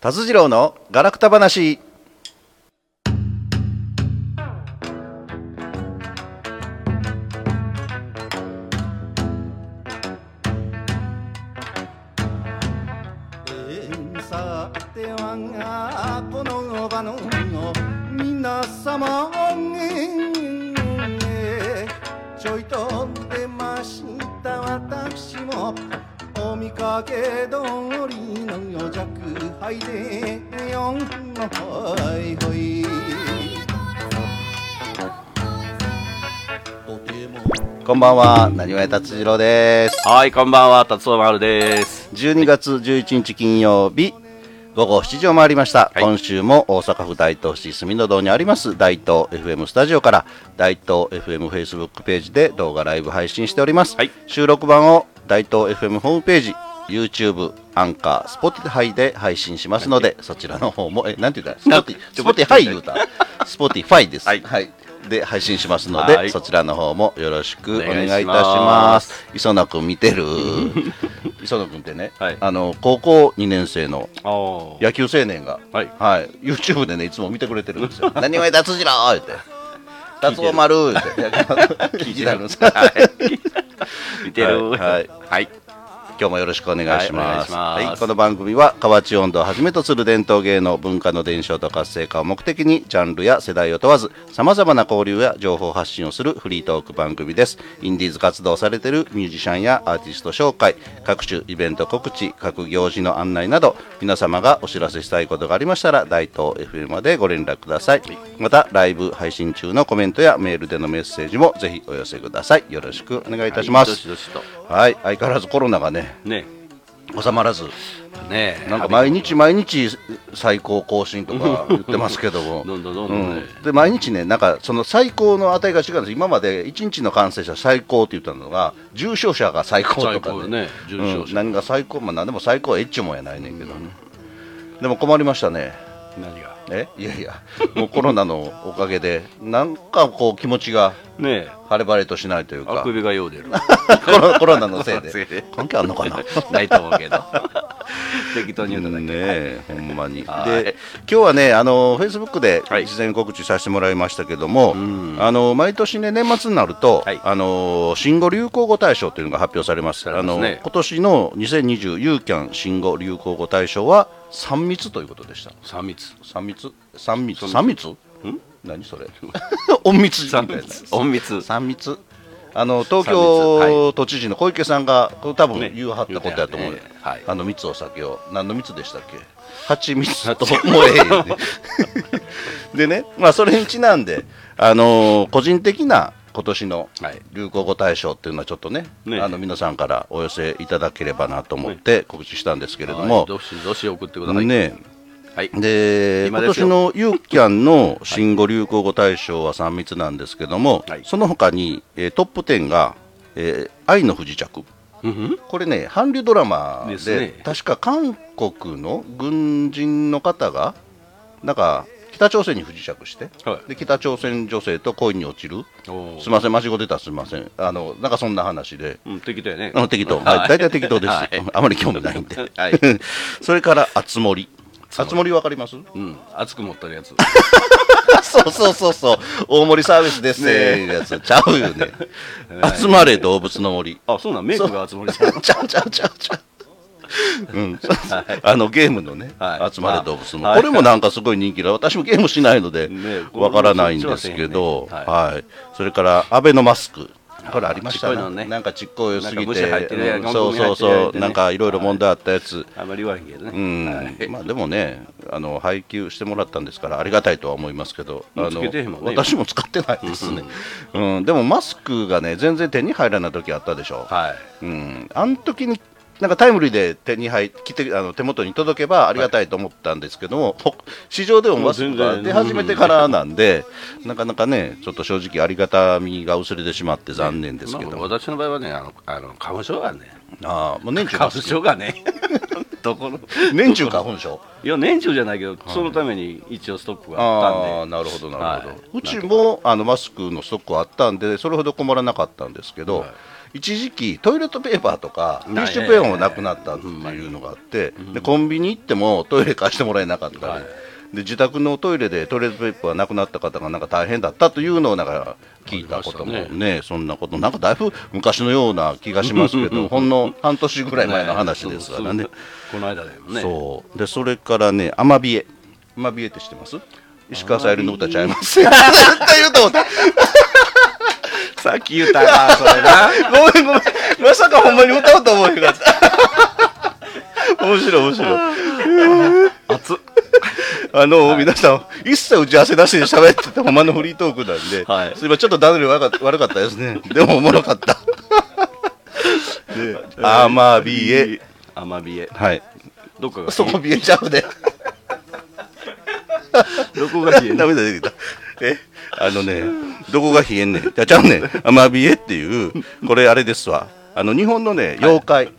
達次郎のガラクタ話。見かけ通りの弱敗でよんほいほい。こんばんは、なにわや達次郎です。はい、こんばんは、達夫丸です。12月11日金曜日午後7時を回りました、はい。今週も大阪府大東市住の堂にあります大東 FM スタジオから大東 FM フェイスブックページで動画ライブ配信しております、はい。収録版を大東 FM ホームページ YouTube、アンカー、スポティハイで配信しますので、そちらの方も、え、なんて言った？スポティ、スポティハイ言うた。スポティファイです。はいで、配信しますので、はいそちらの方もよろしくお願いいたしま。ます磯野くん見てる？磯野くんってね、はいあの、高校2年生の野球青年が、はいはい、YouTube でね、いつも見てくれてるんですよ。何が達次郎言って。達夫丸言って。聞いてるんですはい。見てる。はいはいはい。今日もよろしくお願いします。はいお願いこの番組は河内音頭をはじめとする伝統芸能文化の伝承と活性化を目的にジャンルや世代を問わずさまざまな交流や情報発信をするフリートーク番組です。インディーズ活動をされているミュージシャンやアーティスト紹介、各種イベント告知、各行事の案内など皆様がお知らせしたいことがありましたら大東 FM までご連絡ください。またライブ配信中のコメントやメールでのメッセージもぜひお寄せください。よろしくお願いいたします。どしどしと。はい、相変わらずコロナがね、ね。収まらず、ね。なんか毎日毎日最高更新とか 言ってますけども、どんどんどんどんね。うん。で毎日ね、なんかその最高の値が違うんです、今まで1日の感染者最高って言ったのが、重症者が最高とかね、重症者。うん。何が最高、まあ、何でも最高はエッチもやないねんけど、でも困りましたね。何が？え？いやいや、もうコロナのおかげで、なんかこう気持ちがね晴れ晴れとしないというか。あ、くびがよう出る。コロナのせいで。で、関係あんのかな？ないと思うけど。適当に言うただけ。ねえ、ほんまに。で、はい。今日はね、あの、フェイスブックではい。事前告知させてもらいましたけども、ん。あの、毎年ね、年末になると、はい。あの、新語・流行語大賞というのが発表されます。されあの、今年の2020ユーキャン新語・流行語大賞は、3密ということでした。三密。3密 ?3 密？三 ?3 密？何それ？隠密。みたい。隠密。3密。あの東三密。京都知事の小池さんがこれ多分ね。言うはったことやと思う、ねはい。あの蜜お酒を。何の蜜でしたっけ？蜂蜜ともええ でね、まあ、それにちなんで、あのー個人的な今年のはい。流行語大賞っていうのはちょっとねね。あの皆さんからお寄せいただければなと思って告知したんですけれども、はい。どしどし送ってください。ね。はい。で今年のユーキャンの新語・流行語大賞は3密なんですけども、はい。その他に、えートップ10が、えー愛の不時着。これね韓流ドラマでね。確か韓国の軍人の方がなんか北朝鮮に不時着して、はい。で北朝鮮女性と恋に落ちる。すみません間違ってたらすみません。あのなんかそんな話で。うん、適当やね。あの適当、はい。はい、大体適当です、はい。あまり興味ないんで、はい。それからあつ森あつ森わかります？うん、熱く持ったるやつ。そうそうそうそう、大森サービスです。ね。やつ、ちゃうよね。集まれ動物の森。あ、そうなん、メイクが熱盛さん。ちゃうちゃうちゃうちゃう。うん、あのゲームのね、はい。集まれ動物の。森、はい。これもなんかすごい人気で、私もゲームしないのでねわからないんですけど、はい、それからアベノマスク。これありましたね。なんかちっこいすぎて、そうそうそう、なんかいろいろ問題あったやつ、あんまり言わへんけどね。うん。はい。まあでもねあの配給してもらったんですからありがたいとは思いますけどあもうつけてへんもんね私も使ってないですね、うん、でもマスクがね全然手に入らない時あったでしょ、はい。うん、あの時になんかタイムリーで手に入来てあの手元に届けばありがたいと思ったんですけども、ほ市場でもマスクが出始めてからなんで、なかなかね、ちょっと正直ありがたみが薄れてしまって残念ですけど、まあ私の場合はね、あの、あの花粉症がね。ああもう年中花粉症がね。どこの。年中花粉症？いや、年中じゃないけど、そのために一応ストックがああったんで。あなるほどなるほど、はいうちもあのマスクのストックはあったんでそれほど困らなかったんですけど、はい一時期トイレットペーパーとかティッシュペーパーもなくなったっていうのがあってでコンビニ行ってもトイレ貸してもらえなかったり、はい。で自宅のトイレでトイレットペーパーがなくなった方がなんか大変だったというのをなんか聞いたこともありまね。そんなことなんかだいぶ昔のような気がしますけどほんの半年ぐらい前の話ですからね。この間だよね。そう。でそれからねアマビエアマビエって知ってます？石川さゆりの歌ちゃいます絶対言うと思った さっき言ったなそれな。ごめんごめん。まさかほんまに歌おうと思うよかった。面白い面白い。熱っ。あの、皆さん一切打ち合わせなしで喋っててほんまのフリートークなんで、はい。すいませんちょっと段取り悪かった悪かったですね。でもおもろかった。でアマビエ。アマビエ。はい。どっかがそこビエちゃうで。どこが冷えんの涙出てきた。え、あのね、どこが冷えんねん。じゃあちゃうねん。アマビエっていう、これあれですわ。あの、日本のね、妖怪。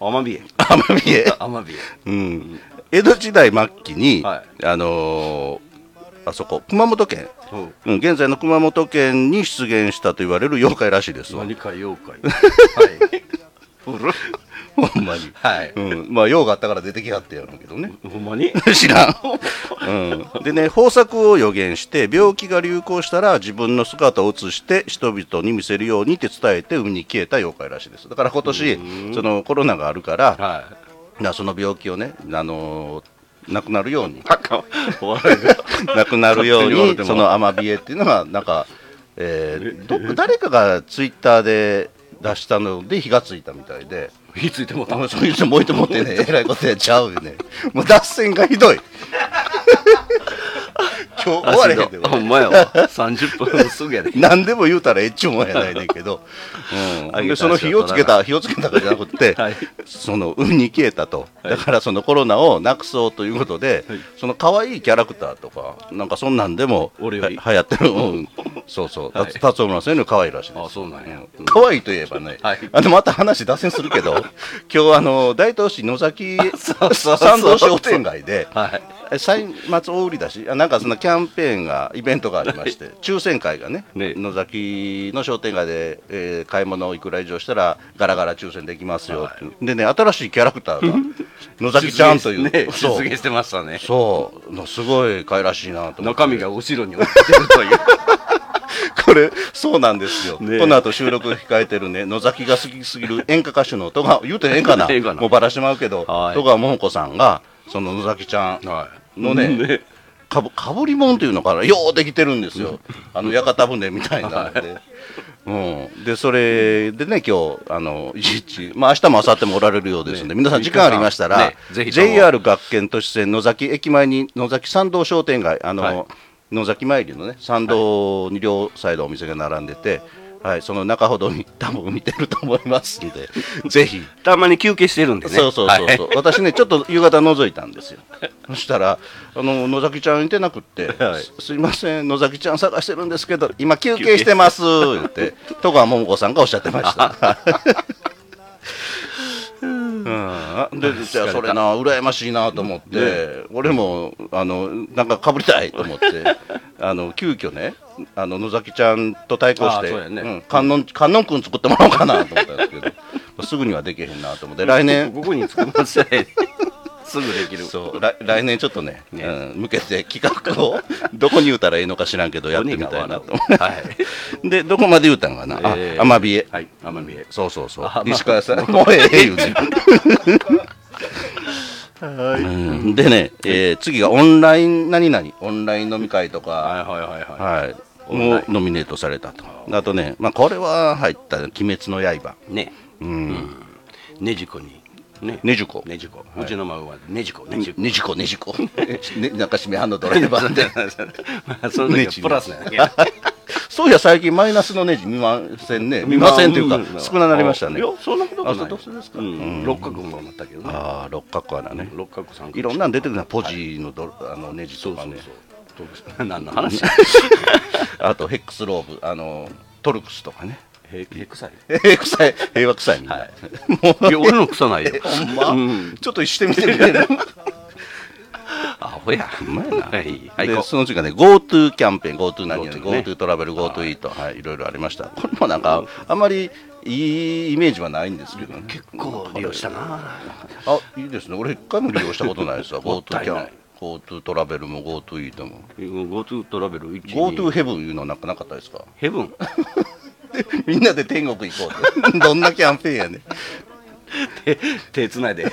アマビエアマビエ。アマビエうん。江戸時代末期に、はあのーあそこ、熊本県。うんうん、現在の熊本県に出現したと言われる妖怪らしいですわ。何か妖怪 はい ほんまに。はい。うん。まあ、用があったから出てきはってやろうけどね。ほんまに？知らん、うん、でね豊作を予言して病気が流行したら自分の姿を映して人々に見せるようにって伝えて海に消えた妖怪らしいです。だから今年そのコロナがあるからはい。なその病気をね、あのーなくなるように。なくなるようにそのアマビエっていうのがなんか、えーど誰かがツイッターで出したので火がついたみたいで。火ついてもたそういう人燃えてもってね、えらいことやっちゃうよね。もう脱線がひどい。今日終われへんで、ほんまやわ。30分すぐやで。何でも言うたらえっちゅうもんやないねんけど、うん、でその火をつけた、火をつけたかじゃなくて、はい。その海に消えたと、だからそのコロナをなくそうということで、はい。その可愛いキャラクターとか、なんかそんなんでも俺より。は流行ってる、うん、そうそう、はい。た達夫村さんの可愛いらしいです。あそうなんや。うん。可愛いといえばね、はい。あのまた話脱線するけど、今日あの大東市野崎そうそうそう。参道商店街で、はい。歳末大売り出し、あなんかそのキャンペーンが、イベントがありまして、抽選会がね、ね。野崎の商店街で、えー買い物いくら以上したら、ガラガラ抽選できますよっていう、でね、新しいキャラクターが、野崎ちゃんという、ねそう。出現してましたね。そう。のすごい可愛らしいなと。中身が後ろに落ちてるというこれそうなんですよ、ねえ。この後収録控えてるね。野崎が好きすぎる演歌歌手の戸川言うてええんかな。もうばらしてまうけど、はい。戸川桃子さんがその野崎ちゃんはい。のねかぶかぶりもんっていうのかな。ようできてるんですよ。あの屋形船みたいなので。うん、でそれでね今日あのいちいちまあ明日も明後日もおられるようですので、ね皆さん時間ありましたら、ね JR 学研都市線野崎駅前に野崎参道商店街あの、はい野崎参りのね参道に両サイドお店が並んでて、はい、その中ほどに多分見てると思いますんで ぜひ。たまに休憩してるんでね。そうそうそうそう、私ねちょっと夕方覗いたんですよ。そしたらあの野崎ちゃんいてなくって、はい。すすいません野崎ちゃん探してるんですけど今休憩してます言って戸川桃子さんがおっしゃってました うん、でじゃあそれな羨ましいなと思って、俺もあのなんかかぶりたいと思って あの急遽ねあの野崎ちゃんと対抗して、観音観音くん作ってもらおうかなと思ったんですけど すぐにはできへんなと思って来年ここに作りましたねすぐできる。そう。来来年ちょっとねね。うん、向けて企画を どこに言うたらいいのか知らんけどやってみたいなと思って、はい。でどこまで言うたんかな、えー。あアマビエ。はいアマビエ。そうそうそう。あまあ。石川さん もうええ言うて。うん。でね、えー次がオンライン何々？オンライン飲み会とか、はいはいはいはい。はい、もうノミネートされたと。あとね、まあ、これは入った「鬼滅の刃。ね」うん。ねじこにね。ねじゅこ。ねじこ。うちの孫はねじこねじこ。ねじこねじこ、ね、なんか締めはんのドライバーで まあその時はプラスなんや そういや最近マイナスのネジ見ませんね。見ませんというか少なくなりましたね。いやそんなことない。あそうどうするんですか？うん。六角もなったけどね。ああ六角穴ね。六角三角いろんなん出てくるなポジのド、あのネジとかね。そうです何の話？あとヘックスローブあのトルクスとかねへへくさい。平臭い。平和臭いみたいな、い。や俺の臭ないよ。ほんま、うん。ちょっとしてみて。くれるアホや。ほんまやな。はい。はその次がね GoTo キャンペーン。GoTo 何々 GoTo ね。GoTo トラベル GoTo イート。はいいろいろありました。これもなんかあんまりいいイメージはないんですけどね。結構。利用したな。あいいですね。俺一回も利用したことないですわ。GoTo キャンたいない GoTo トラベルも GoTo イートも。GoTo トラベル1 GoTo ヘブンいうのなんかなかったですか？ヘブン みんなで天国行こうって どんなキャンペーンやねん。手手つないで。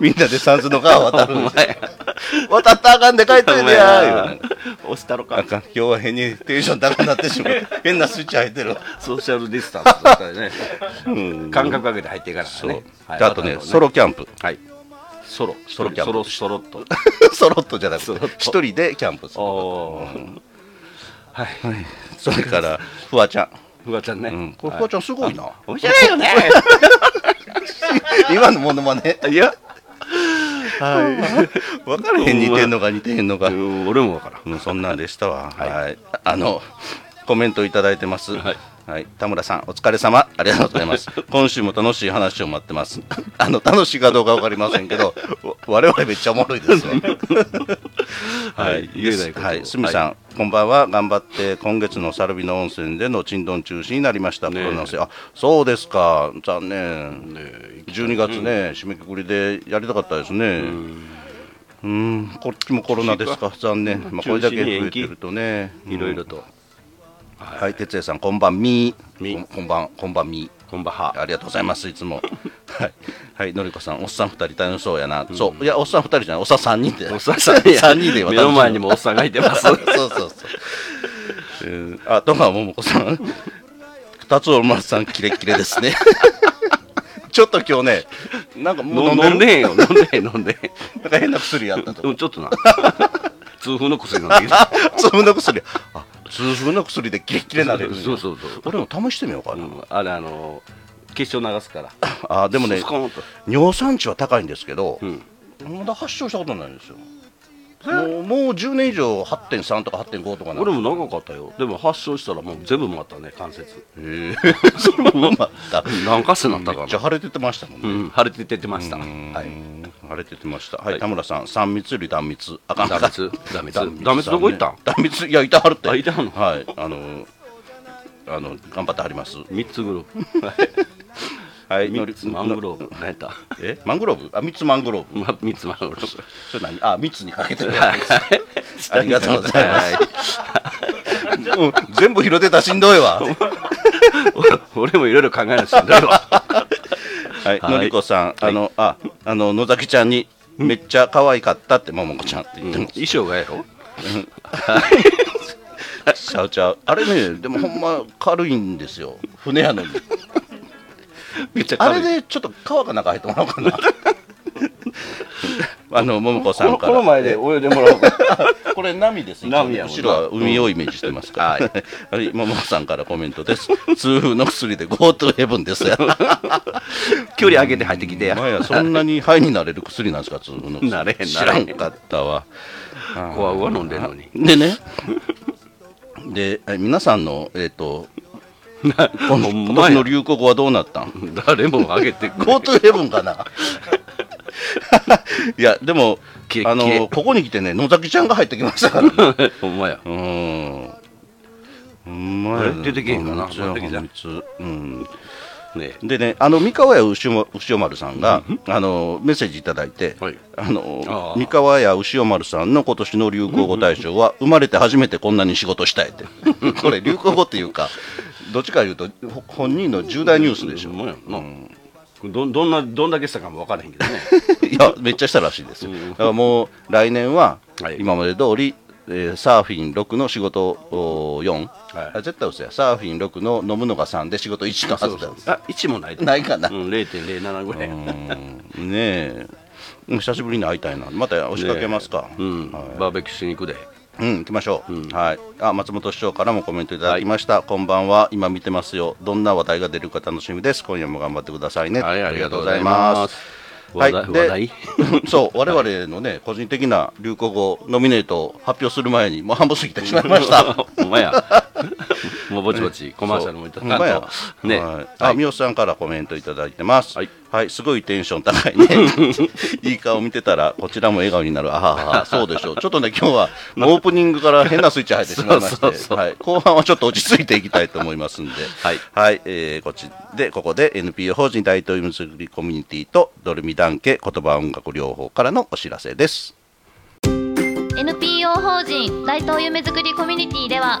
みんなで三途の川渡るおんです前。渡ったらあかんで帰っといてや押したろか。あかん。今日は変にテンション高くなってしまう変なスイッチ入ってるわ。ソーシャルディスタンスだったらね間隔空けて入っていかないからそう。ねはい。であとね渡るのソロキャンプ。はい。ソロ。ソロキャンプ。ソロソロっと。ソロットじゃなくて一人でキャンプするはい。それからフワちゃん。フワちゃんね、うん。これフワちゃんすごいな。面白いよね。今のものまね。いや。分からへん似てんのか似てへんのか。うん。俺もわからん。うんそんなんでしたわ。は。はい。いあの、コメントいただいてます。ははいい。田村さん、お疲れ様。ありがとうございます。今週も楽しい話を待ってます。あの、楽しいかどうかわかりませんけど、わ我々めっちゃおもろいですわ。はい言えないはい。すみさん、こんばんは。頑張って、今月のサルビの温泉での珍丼中止になりました。ねあ、そうですか。残念。ねえ12月ね、締めくくりでやりたかったですね。うん、こっちもコロナですか、残念。まあ、これだけ増えてるとね。いろいろと、はい、哲也さん、こんばんみ。み。こんばん、こんばんみ。こんばんは。ありがとうございます、いつも。はい、はい、のりこさん、おっさん二人楽しそうやな。そう、いや、おっさん二人じゃない、おっさん三人で。おっさん三人。で目の前にもおっさんがいてます。そうそうそう。う。んあ、戸川桃子さん。達夫丸さん、キレッキレですね。ちょっと今日ね、なんかもう飲んでんでへんよ。飲んでへん飲んでへん。なんか変な薬やったとちょっとな。痛風の薬飲んできた痛風の薬。あ、痛風の薬でキレッキレなれる。そうそうそう俺も試してみようかな。うん。あれあの結晶流すから。あ、でもね尿酸値は高いんですけど、うん。まだ発症したことないんですよ。もうもう10年以上8.3とか8.5とかな。俺も長かったよ。でも発症したらもう全部回ったね関節。へえ それもまた。何か所なっためかな。っちゃ腫れててましたもんね、うん。腫れて出てました。うはいん腫れててました。はい、はい。田村さん3密より断密。あかん。断密？断密？断密？どこ行った？ん断密？いやいたはるって。あいたの？はいあのあの頑張ってはります。三つグループはい。三つマングローブ。何やった？え？マングローブ？あ三つマングローブ。ま 三つマングローブ。それ何？あ蜜にかけてるや ありがとうございます、うん全部拾ってたらしんどいわ。俺もいろいろ考えなしんどいわはい、はいのりこさん、あの、あ、あの野崎ちゃんに。めっちゃ可愛かったって、ももこちゃんって言ってます。衣装がやろちゃうちゃう、あれね、でも、ほんま軽いんですよ。船やのに。めっちゃあれでちょっと川かなんか入ってもらおうかな。あの、ももこさんから。この前で泳いでもらおうか。これ波です。波や。後ろは海をイメージしてますから。うん。はい、ももこさんからコメントです。痛風の薬で GoTo ヘブンです。や。距離上げて入ってきてや。前やそんなに肺になれる薬なんですか、痛風の薬。なれへん知らんかったわ。コアは飲んでんのに。でね、で、え皆さんの、えっ、と、このほんまや。今年の流行語はどうなったん？誰も上げて ?GoTo ヘブンかな？いや、でもあの、ここに来てね、野崎ちゃんが入ってきましたから、ね。ほんまや。うーん。ほんまや。出てけへんかな？うん。ねでね、あの三河屋牛丸さんが、あのメッセージいただいて、はい。あの三河屋牛尾丸さんの今年の流行語大賞は、生まれて初めてこんなに仕事したいって、これ、流行語っていうか、どっちかいうと、ほ本人の重大ニュースでしょ。ほんまやなどどんなどんだけしたかも分からへんけどね。いや、めっちゃしたらしいですよ。だからもう来年ははい。今まで通り、えーサーフィン6の仕事お4、はい。あ絶対嘘や、サーフィン6の飲むのが3で仕事1のはずだよ。あ1もないで。ないかな。うん0.07ぐらい。うん。ねえ。うん久しぶりに会いたいな。また押しかけますか、うん。はい。バーベキューしに行くでうん行きましょう、はい。あ松本市長からもコメントいただきました、こんばんは。今見てますよ。どんな話題が出るか楽しみです。今夜も頑張ってくださいね。はいありがとうございます。はい。で話題？そう我々のね個人的な流行語ノミネートを発表する前にもう半分過ぎてしまいました。ほんまやもうぼちぼちコマーシャルもいただかとね、はい、はあ、いみおさんからコメントいただいてます。はい、すごいテンション高いね。いい顔見てたら、こちらも笑顔になる。あはは、そうでしょう。ちょっとね、今日は、オープニングから変なスイッチ入ってしまいまして、そうそうそう。はい、後半はちょっと落ち着いていきたいと思いますんで、はい。はい、えーこっちで、ここで NPO 法人大東夢作りコミュニティとドルミダン家言葉音楽療法からのお知らせです。NPO 法人大東夢づくりコミュニティでは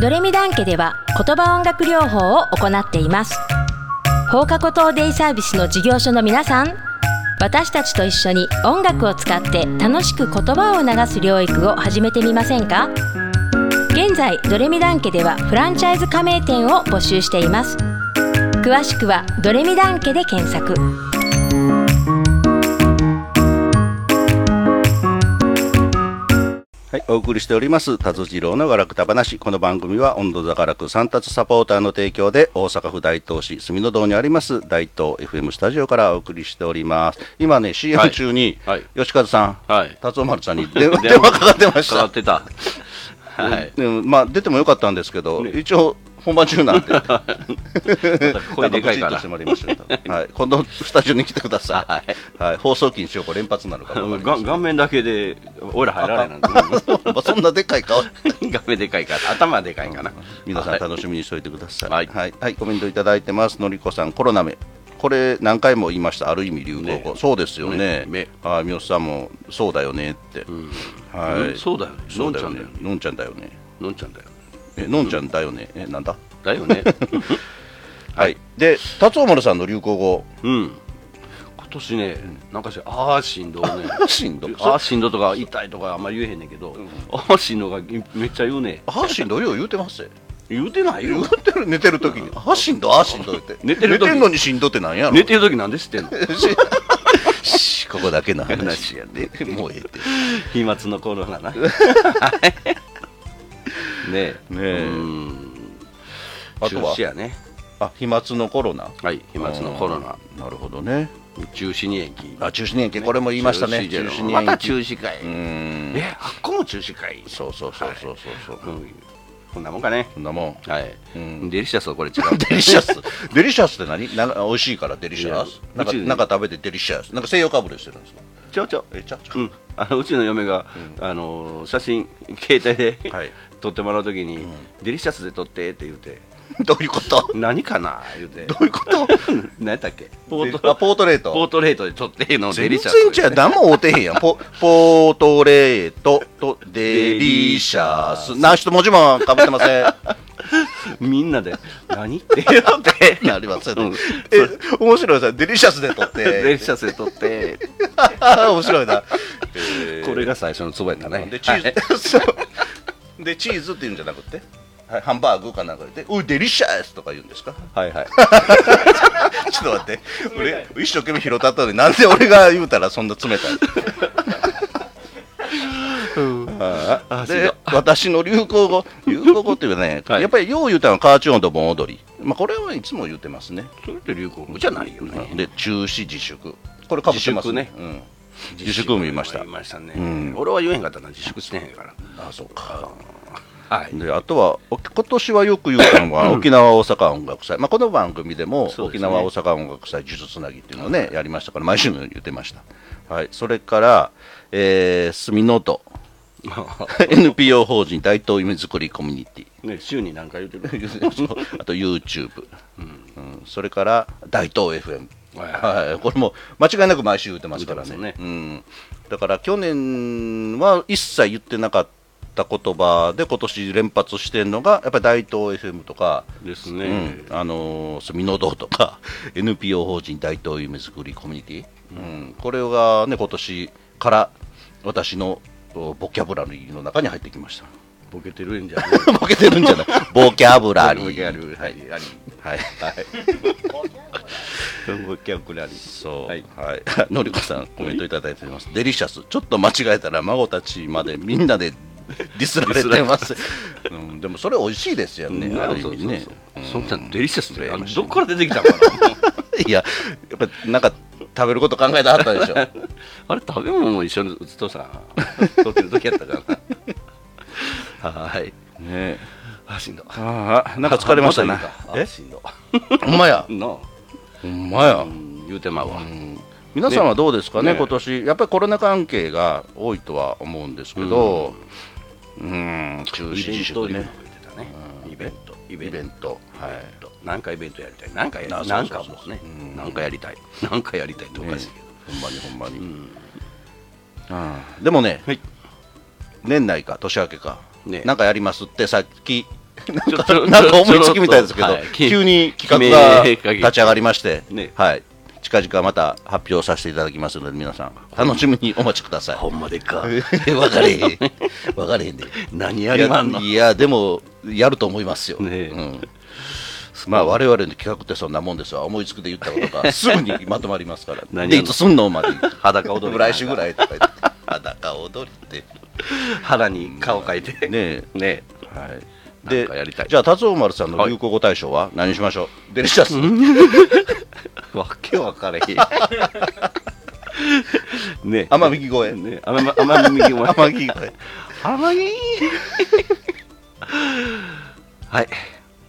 ドレミダン家では言葉音楽療法を行っています。放課後等デイサービスの事業所の皆さん私たちと一緒に音楽を使って楽しく言葉を流す療育を始めてみませんか？現在ドレミダン家ではフランチャイズ加盟店を募集しています。詳しくはドレミダン家で検索。お送りしております、達次郎のガラクタ話。この番組は、温度座ガラク三達サポーターの提供で、大阪府大東市住の堂にあります、大東 FM スタジオからお送りしております。今ね、CM 中に、はい吉和さん、はい達夫丸さんに電 話電話かかってました。変わってたはいでもまあ、出てもよかったんですけど、ね一応、本番中なんで、声でかいからはい、今度、スタジオに来てください。はいはい、放送禁止用語連発になるかかりますが顔面だけで俺ら入られなんてまあそんなでっかい顔。画面でかいから頭でかいかな皆さんはい楽しみにしておいてください。はいはい、はいコメントいただいてます。のりこさん、コロナ目。これ何回も言いました。ある意味流行語。ねそうですよねね。目はい、みよさんもそうだよねって。はい。うんそうだよねそうだよねのんちゃんだよ。のんちゃんだよね。のんちゃんだよえ、のんちゃんだよね。え、なんだ？だよね はい。で、達夫丸さんの流行語。うん今年ねなんかしらああしんどねしんど。ああしんどとか痛いとかあんまり言えへんねんけど、ああしんどがめっちゃ言うねあーしんどいよ言うてますよ。言うてないよ言うてる寝てる時に。あーしんど、あーしんどいって。寝てる時寝てんのにしんどってなんやろ？寝てる時なんで知ってんの？しここだけの話やで。もうええって。飛沫のコロナな ね。え。ねあとは？中止やね。あ、飛沫のコロナ。はい飛沫のコロナ。なるほどね。中止に延期あ、中止年期、これも言いましたね。中止中止また。中止かい。えあっこも中止かいそうそうそうそうそうそう。うん。こんなもんかね。そんなもん。はい、うん。デリシャスはこれ違う。デリシャス。delicious って何？な美味しいから delicious？なんか、なんか食べて delicious？なんか西洋かぶれしてるんですか？ちょちょえ、ちゃちゃう。ん、あのうちの嫁が、あの写真携帯で、はい撮ってもらうときに、 delicious で撮ってって言うて。どういうこと？何かな？言うて。どういうこと？何やったっけ？ポートあポートレート。ポートレートで撮っての delicious。全然じゃ何も合うてへんやん。ポポートレートと delicious。な、一文字もかぶってません。みんなで。何って。言ってなりますよね。うん。え、面白いさ、 delicious で撮って。delicious で撮って。面白いな。これが最初のツボやったね。で、チーズ、そう。で、チーズって言うんじゃなくて、はい、ハンバーグかなんかで、おい、 delicious とか言うんですか？はいはい。ちょっと待って。俺、一生懸命拾った後で、なんで俺が言うたらそんな冷たい？で私の流行語、流行語っていうかね、はい。やっぱりよう言うたのはカーチョンと盆踊り、まあ、これはいつも言ってますね、それって流行語？じゃないよね。で中止自粛、これかぶってますね、自うん、自粛も言いました。ましたね、うん。俺は言えへんかったな自粛してへんから。あそうかはい。であとは、お今年はよく言うたのは、沖縄大阪音楽祭、まあ、この番組でも、沖縄大阪音楽祭、呪術つなぎっていうのをね、やりましたから、毎週のように言ってました。はい、それから、えー、住の戸 NPO 法人大東夢作りコミュニティ。ね週に何回言ってる？あと YouTube、うん。それから大東 FM、はいはい、これも間違いなく毎週言ってますからね。言ってますうん、だから去年は一切言ってなかった言葉で今年連発してるのがやっぱり大東 FM とか、ですね、うん、あのー住の堂とか NPO 法人大東夢作りコミュニティ、うん。これがね今年から私のおボキャブラリーの中に入ってきましたボケてるんじゃない ボケてるんじゃない。ボキャブラリー。ボキャブラリー。はい、はい、ボキャブラリー。そう。はい。はい、のりこさんコメントいただいております。 delicious。ちょっと間違えたら孫たちまでみんなでディスられてます、うん、でもそれ美味しいですよね、ある意味ね。そん。なん delicious で、あのどっから出てきたんか いややっぱなんか食べること考えてはったでしょ。な あれ食べ物も一緒にうつとさ撮ってる時やったからなはい。ね。あしんど。ああなんか疲れましたね。え？しんど。ほんまや。ほんまや、うん言うてまうわ、皆さんはどうですかねね。今年。やっぱりコロナ関係が多いとは思うんですけどうん。中止自粛ね。イベント。イイベント。はい。なんかイベントやりたい。なんかやあなんかもね。うん。なんかやりたい。なんかやりたいっておかしいけど、ほんまにほんまに、ん。ああでもね、はい。年内か年明けか、ね。なんかやりますってさっきなんかょなんか思いつきみたいですけど、はい急に企画が立ち上がりまして、ね。はい、近々また発表させていただきますので皆さん楽しみにお待ちください。ほんまでか。分かれへん。分かれへんで。何やりまんの？いやでもやると思いますよ、ねえ。うん、まあ我々の企画ってそんなもんですわ。思いつくで言ったことが すぐにまとまりますから。でいつすんの？まで裸踊り。来週ぐらいとか言って。裸踊りって腹に顔描いて。ね ねえ、はい、なんでかやりたい。じゃあ達夫丸さんの流行語大賞は何しましょう、デリシャス。わけ分かれへん。ね天右越えね甘み甘み右越え天城越え甘みはい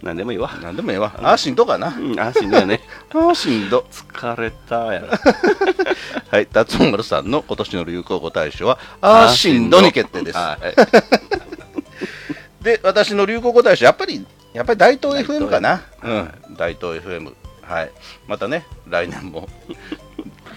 何でもいいわ。何でもええわ。あーしんどかな。うんあしんどいよね。あーしんど。疲れたやろ。はい達夫丸さんの今年の流行語大賞はあーしんど。に決定です。はい。で私の流行語大賞やっぱりやっぱり大東 FM かな、うん、大東 FM はい。またね来年も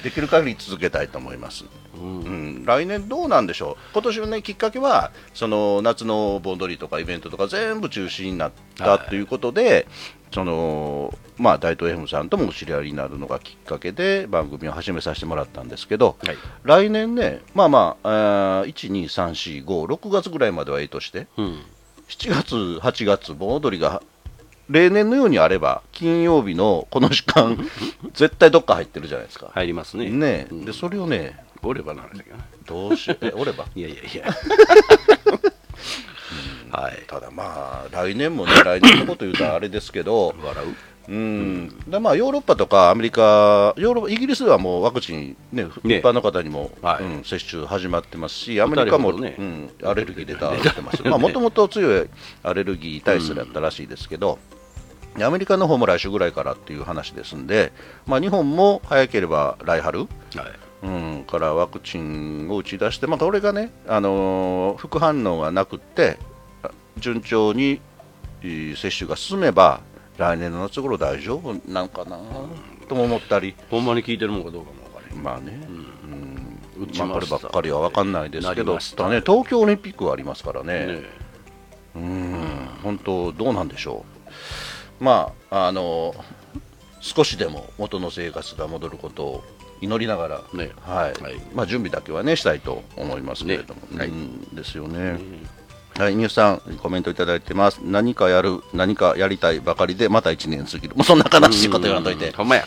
できる限り続けたいと思います、うん、来年どうなんでしょう？今年のねきっかけはその夏の盆踊りとかイベントとか全部中止になったはいということで、そのまあ大東 FM さんともお知り合いになるのがきっかけで番組を始めさせてもらったんですけど、はい。来年ねまあまああー1 2 3 4 5 6月ぐらいまではええとしてうん。7月、8月、盆踊りが例年のようにあれば、金曜日のこの時間、絶対どっか入ってるじゃないですか。入りますね。ねえ。うん。で、それをね、おればなんだけどなどうしよう、え、おれば。いやいやいや。はい。ただまあ、来年もね、来年のこと言うとあれですけど、笑う。うん、でまあ、ヨーロッパとかアメリカ、ヨーロッパイギリスではもうワクチン、ね、ね。一般の方にも、はい。うん接種始まってますし、アメリカも、ねうん、アレルギー出た出出てます、もともと強いアレルギー体質だったらしいですけど、アメリカの方も来週ぐらいからっていう話ですんで、まあ、日本も早ければ来春、はいうん、からワクチンを打ち出して、まあ、これがね、あのー副反応がなくって、あ順調にえー接種が進めば、来年の夏頃大丈夫なんかなとも思ったり、ほんまに聞いてるもんかどうかも分からまあね、うん。打ちまあ、こればっかりは分かんないですけど、ね、東京オリンピックはありますからね、ねうん。本当、どうなんでしょう、まあ、あの少しでも元の生活が戻ることを祈りながら、ね。はい。はい。まあ、準備だけはねしたいと思いますけれども、ね。はい。うんですよね。はい、ニュースさん、コメントいただいてます。何かやる、何かやりたいばかりで、また1年過ぎる。もうそんな悲しいこと言わんといて。ほんまや。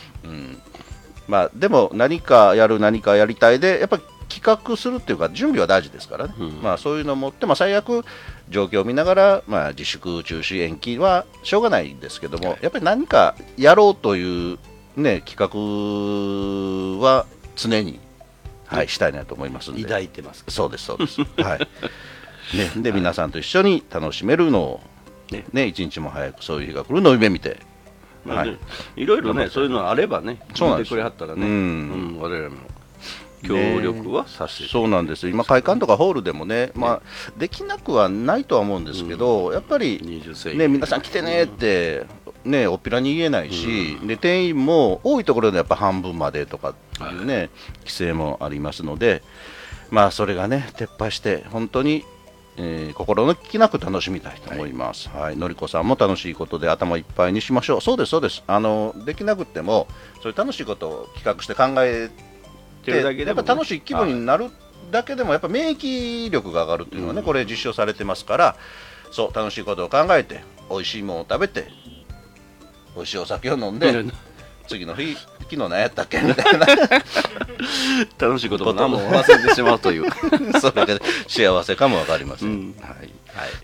まあ、でも、何かやる、何かやりたいで、やっぱり企画するっていうか、準備は大事ですからね。うん。まあ、そういうのを持って、まあ、最悪、状況を見ながら、まあ、自粛、中止、延期はしょうがないんですけども、はい。やっぱり何かやろうという、ね、企画は常に、はい、したいなと思いますんで。抱いてますそうです、そうです。はい。ね、で、皆さんと一緒に楽しめるのを、ね。ね、一日も早くそういう日が来るのを夢見て、まあねはい。いろいろねそういうのあればねそうなんです。くれはったらねうん。うん我々も。協力はさせて。そうなんです。よ今、会館とかホールでもね、まあ、できなくはないとは思うんですけど、やっぱり、20世紀ね、皆さん来てねって、ね、おっぴらに言えないし、で店員も多いところでやっぱ半分までとかっていうね、規制もありますので、まあ、それがね、撤廃して、本当に、えー心の気なく楽しみたいと思います。はい、のりこさんも楽しいことで頭いっぱいにしましょう。そうです、そうです。あのできなくっても、そういう楽しいことを企画して考えてるだけでもねやっぱ楽しい気分になるだけでもやっぱ免疫力が上がるっていうのはね、これ実証されてますからそう楽しいことを考えて美味しいものを食べて美味しいお酒を飲んで次の日昨日何やったっけ？みたいな。楽しいことも何も。忘れてしまうという。それで幸せかも分かりません。うん。はい。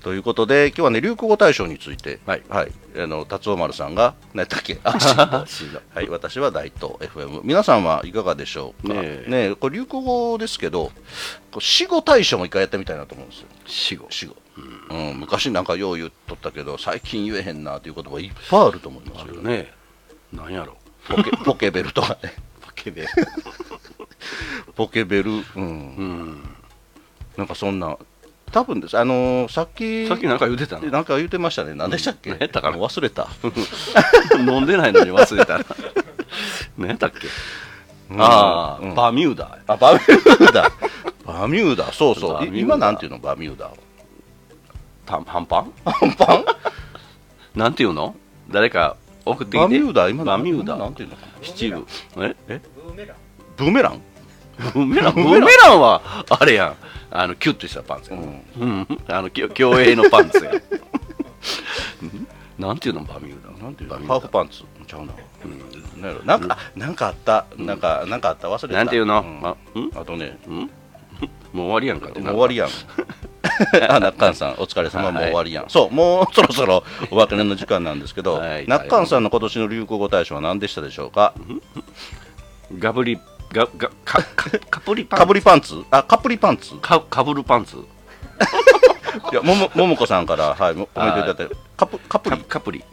ということで今日はね流行語大賞について、はい。あの達夫丸さんが何やったっけ？あはい、私は大東 FM 皆さんはいかがでしょうか？ねえ。これ流行語ですけどこう死後大賞も一回やってみたいなと思うんですよ。死後。死後、うん。昔なんかよう言っとったけど最近言えへんなという言葉いっぱいあると思いますよ。ね。なんやろ。ポケ ポケベルとかね。ポケベル。ポケベル。うん。うん。なんかそんな。多分です。あのーさっきさっきなんか言うてたの？なんか言ってましたね。何でしたっけ、何やったかな？もう忘れた。飲んでないのに忘れたら。何やったっけ？ああ、うん。バミューダ。あバミューダ。バミューダ。そうそう。今なんていうの？バミューダた半パン？パンパン？なんていうの？誰か送ってきて。バミューダ？今バミューダ？今なんていうのかな？七部。え？ブーメラン。ブーメラン、ブブーメラン？は、あれやん。あの、キュッとしたパンツや。うん。あの、きょ競泳のパンツや。うん？なんていうの、バミューダ？なんていうの？ハーフパンツちゃうな。なんやろ？なんかあなんかあった。なんかなんかあった？忘れた。なんていうの？ん。あん？あとね。ん？もう終わりやんかってもう終わりやん あ中菅さんお疲れ様もう終わりやん。そうもうそろそろお別れの時間なんですけどはい。中菅さんの今年の流行語大賞は何でしたでしょうか？ガブリ、ガ、ガ、カ、カカプリパンかぶりパンツ？あカプリパンツ？かかぶるパンツ。いやももももこさんからはいもコメントいただいて。カプカプカリ？カプリ。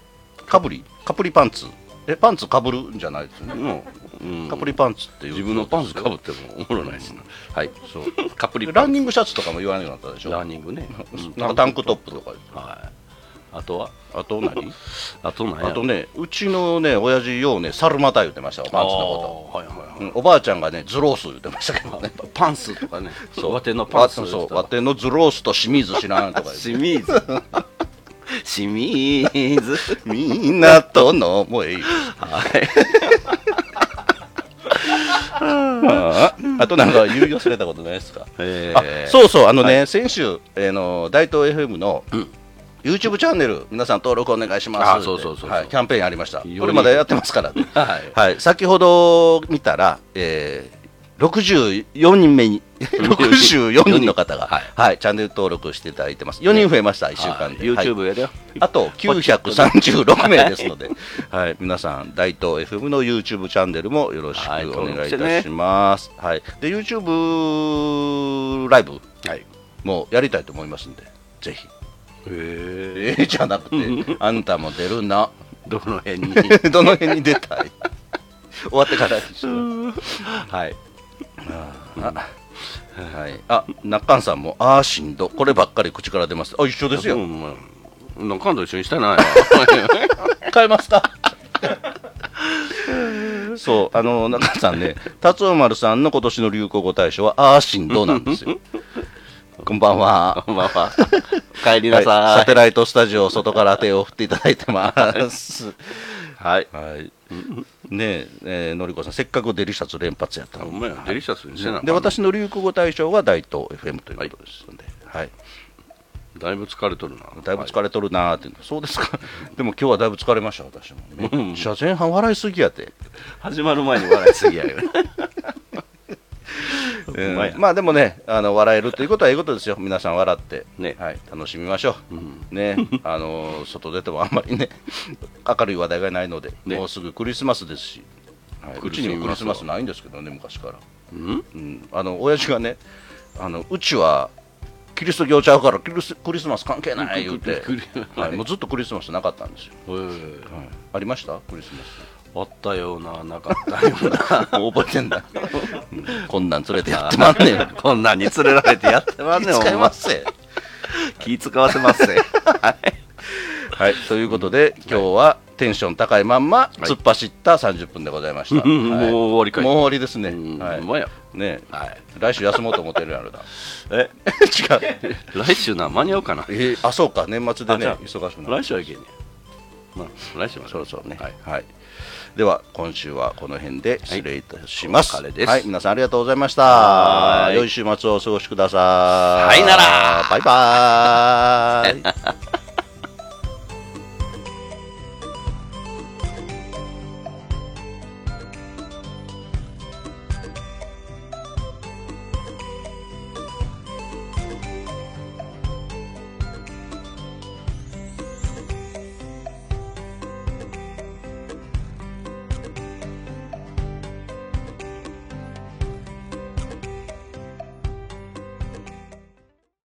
かぶりカプリパンツ？えパンツかぶるんじゃないですよね。う んカプリパンツっていう。自分のパンツかぶってもおもろないしな。はい。そう。カプリランニングシャツとかも言わなくなったでしツ。ょランニングね。なんかタンクトップとか。はい。あとは？あと何？あと何やあとねうちのね親父ようね猿股言ってましたわパンツのこあーはいはい。おばあちゃんがねズロース言ってましたけどね。パンスとかね。そう。わてのパンスそうそう。わてのズロースと清水知らんとか清水。清水。みんなとのもうええよ ああとなんか言い忘れたことないですか？えあそうそう。あのね、先週、えーの大東 FM の YouTube チャンネル皆さん登録お願いします。あってそうそうそうそう。はい、キャンペーンありました。こいいれまだやってますから。ね はい。はい、先ほど見たら、えー64人目に64人。の方が、はい。はい。チャンネル登録していただいてます。4人増えました、1週間で、はい。YouTube やでよ。あと936名ですので、はい、皆さん、大東 FM の YouTube チャンネルもよろしくはいお願いいたします。はい、で YouTube ライブはい。もやりたいと思いますんで、ぜひ。へえ。えー、じゃなくて、あんたも出るな。どの辺に？どの辺に出たい？終わってからにしようはい。あはい、あ、中菅さんも、あーしんど、こればっかり口から出ます。あ、一緒ですよ。うんまあなんかと一緒にしたいな。変えますか？そう、あの、中さんね、達夫丸さんの今年の流行語大賞は、あーしんどなんですよ。こんばんは。こんばんは。帰りなさい。はい。サテライトスタジオ外から手を振っていただいてます。はい。はい。ねえ、えーのりこさん、せっかく delicious 連発やったのお前 delicious にしてな。で、私の流行語大賞は大東 FM ということですので、はい。だいぶ疲れとるな。だいぶ疲れとるなーって、そうですか。でも今日はだいぶ疲れました、私も。めっちゃ前半笑いすぎやて。始まる前に笑いすぎやよ。うんまあでもね、あの笑えるということはいいことですよ、皆さん笑って、ね。はい、楽しみましょう、うん。ね、あの外出てもあんまりね、明るい話題がないので、ね。もうすぐクリスマスですし、はい。うちにもクリスマスないんですけどね、昔から、うん？うん、あの親父がねあの、うちはキリスト教ちゃうからクリスクリスマス関係ない言うて はい、もうずっとクリスマスなかったんですよ、はい、ありました？クリスマあったような、なかったような。ス、覚えてんだ、うんこんなん連れてやってまんねん、こんなんに連れられてやってまんねん、ますせ。気使わせますせ。はい、ということで、今日はテンション高いまんま突っ走った30分でございました。もう終わりかいもう終わりですね。うんはい。ねはい。来週休もうと思ってるやろな。え、違う。来週な、間に合うかな？えーあ、そうか、年末でね忙しくなる。来週はいけんね。まあ、来週はそうそうね。はい。はい。では今週はこの辺で失礼いたします、お別れですはい、皆さんありがとうございました。はい。良い週末をお過ごしください。さよなら。バイバーイ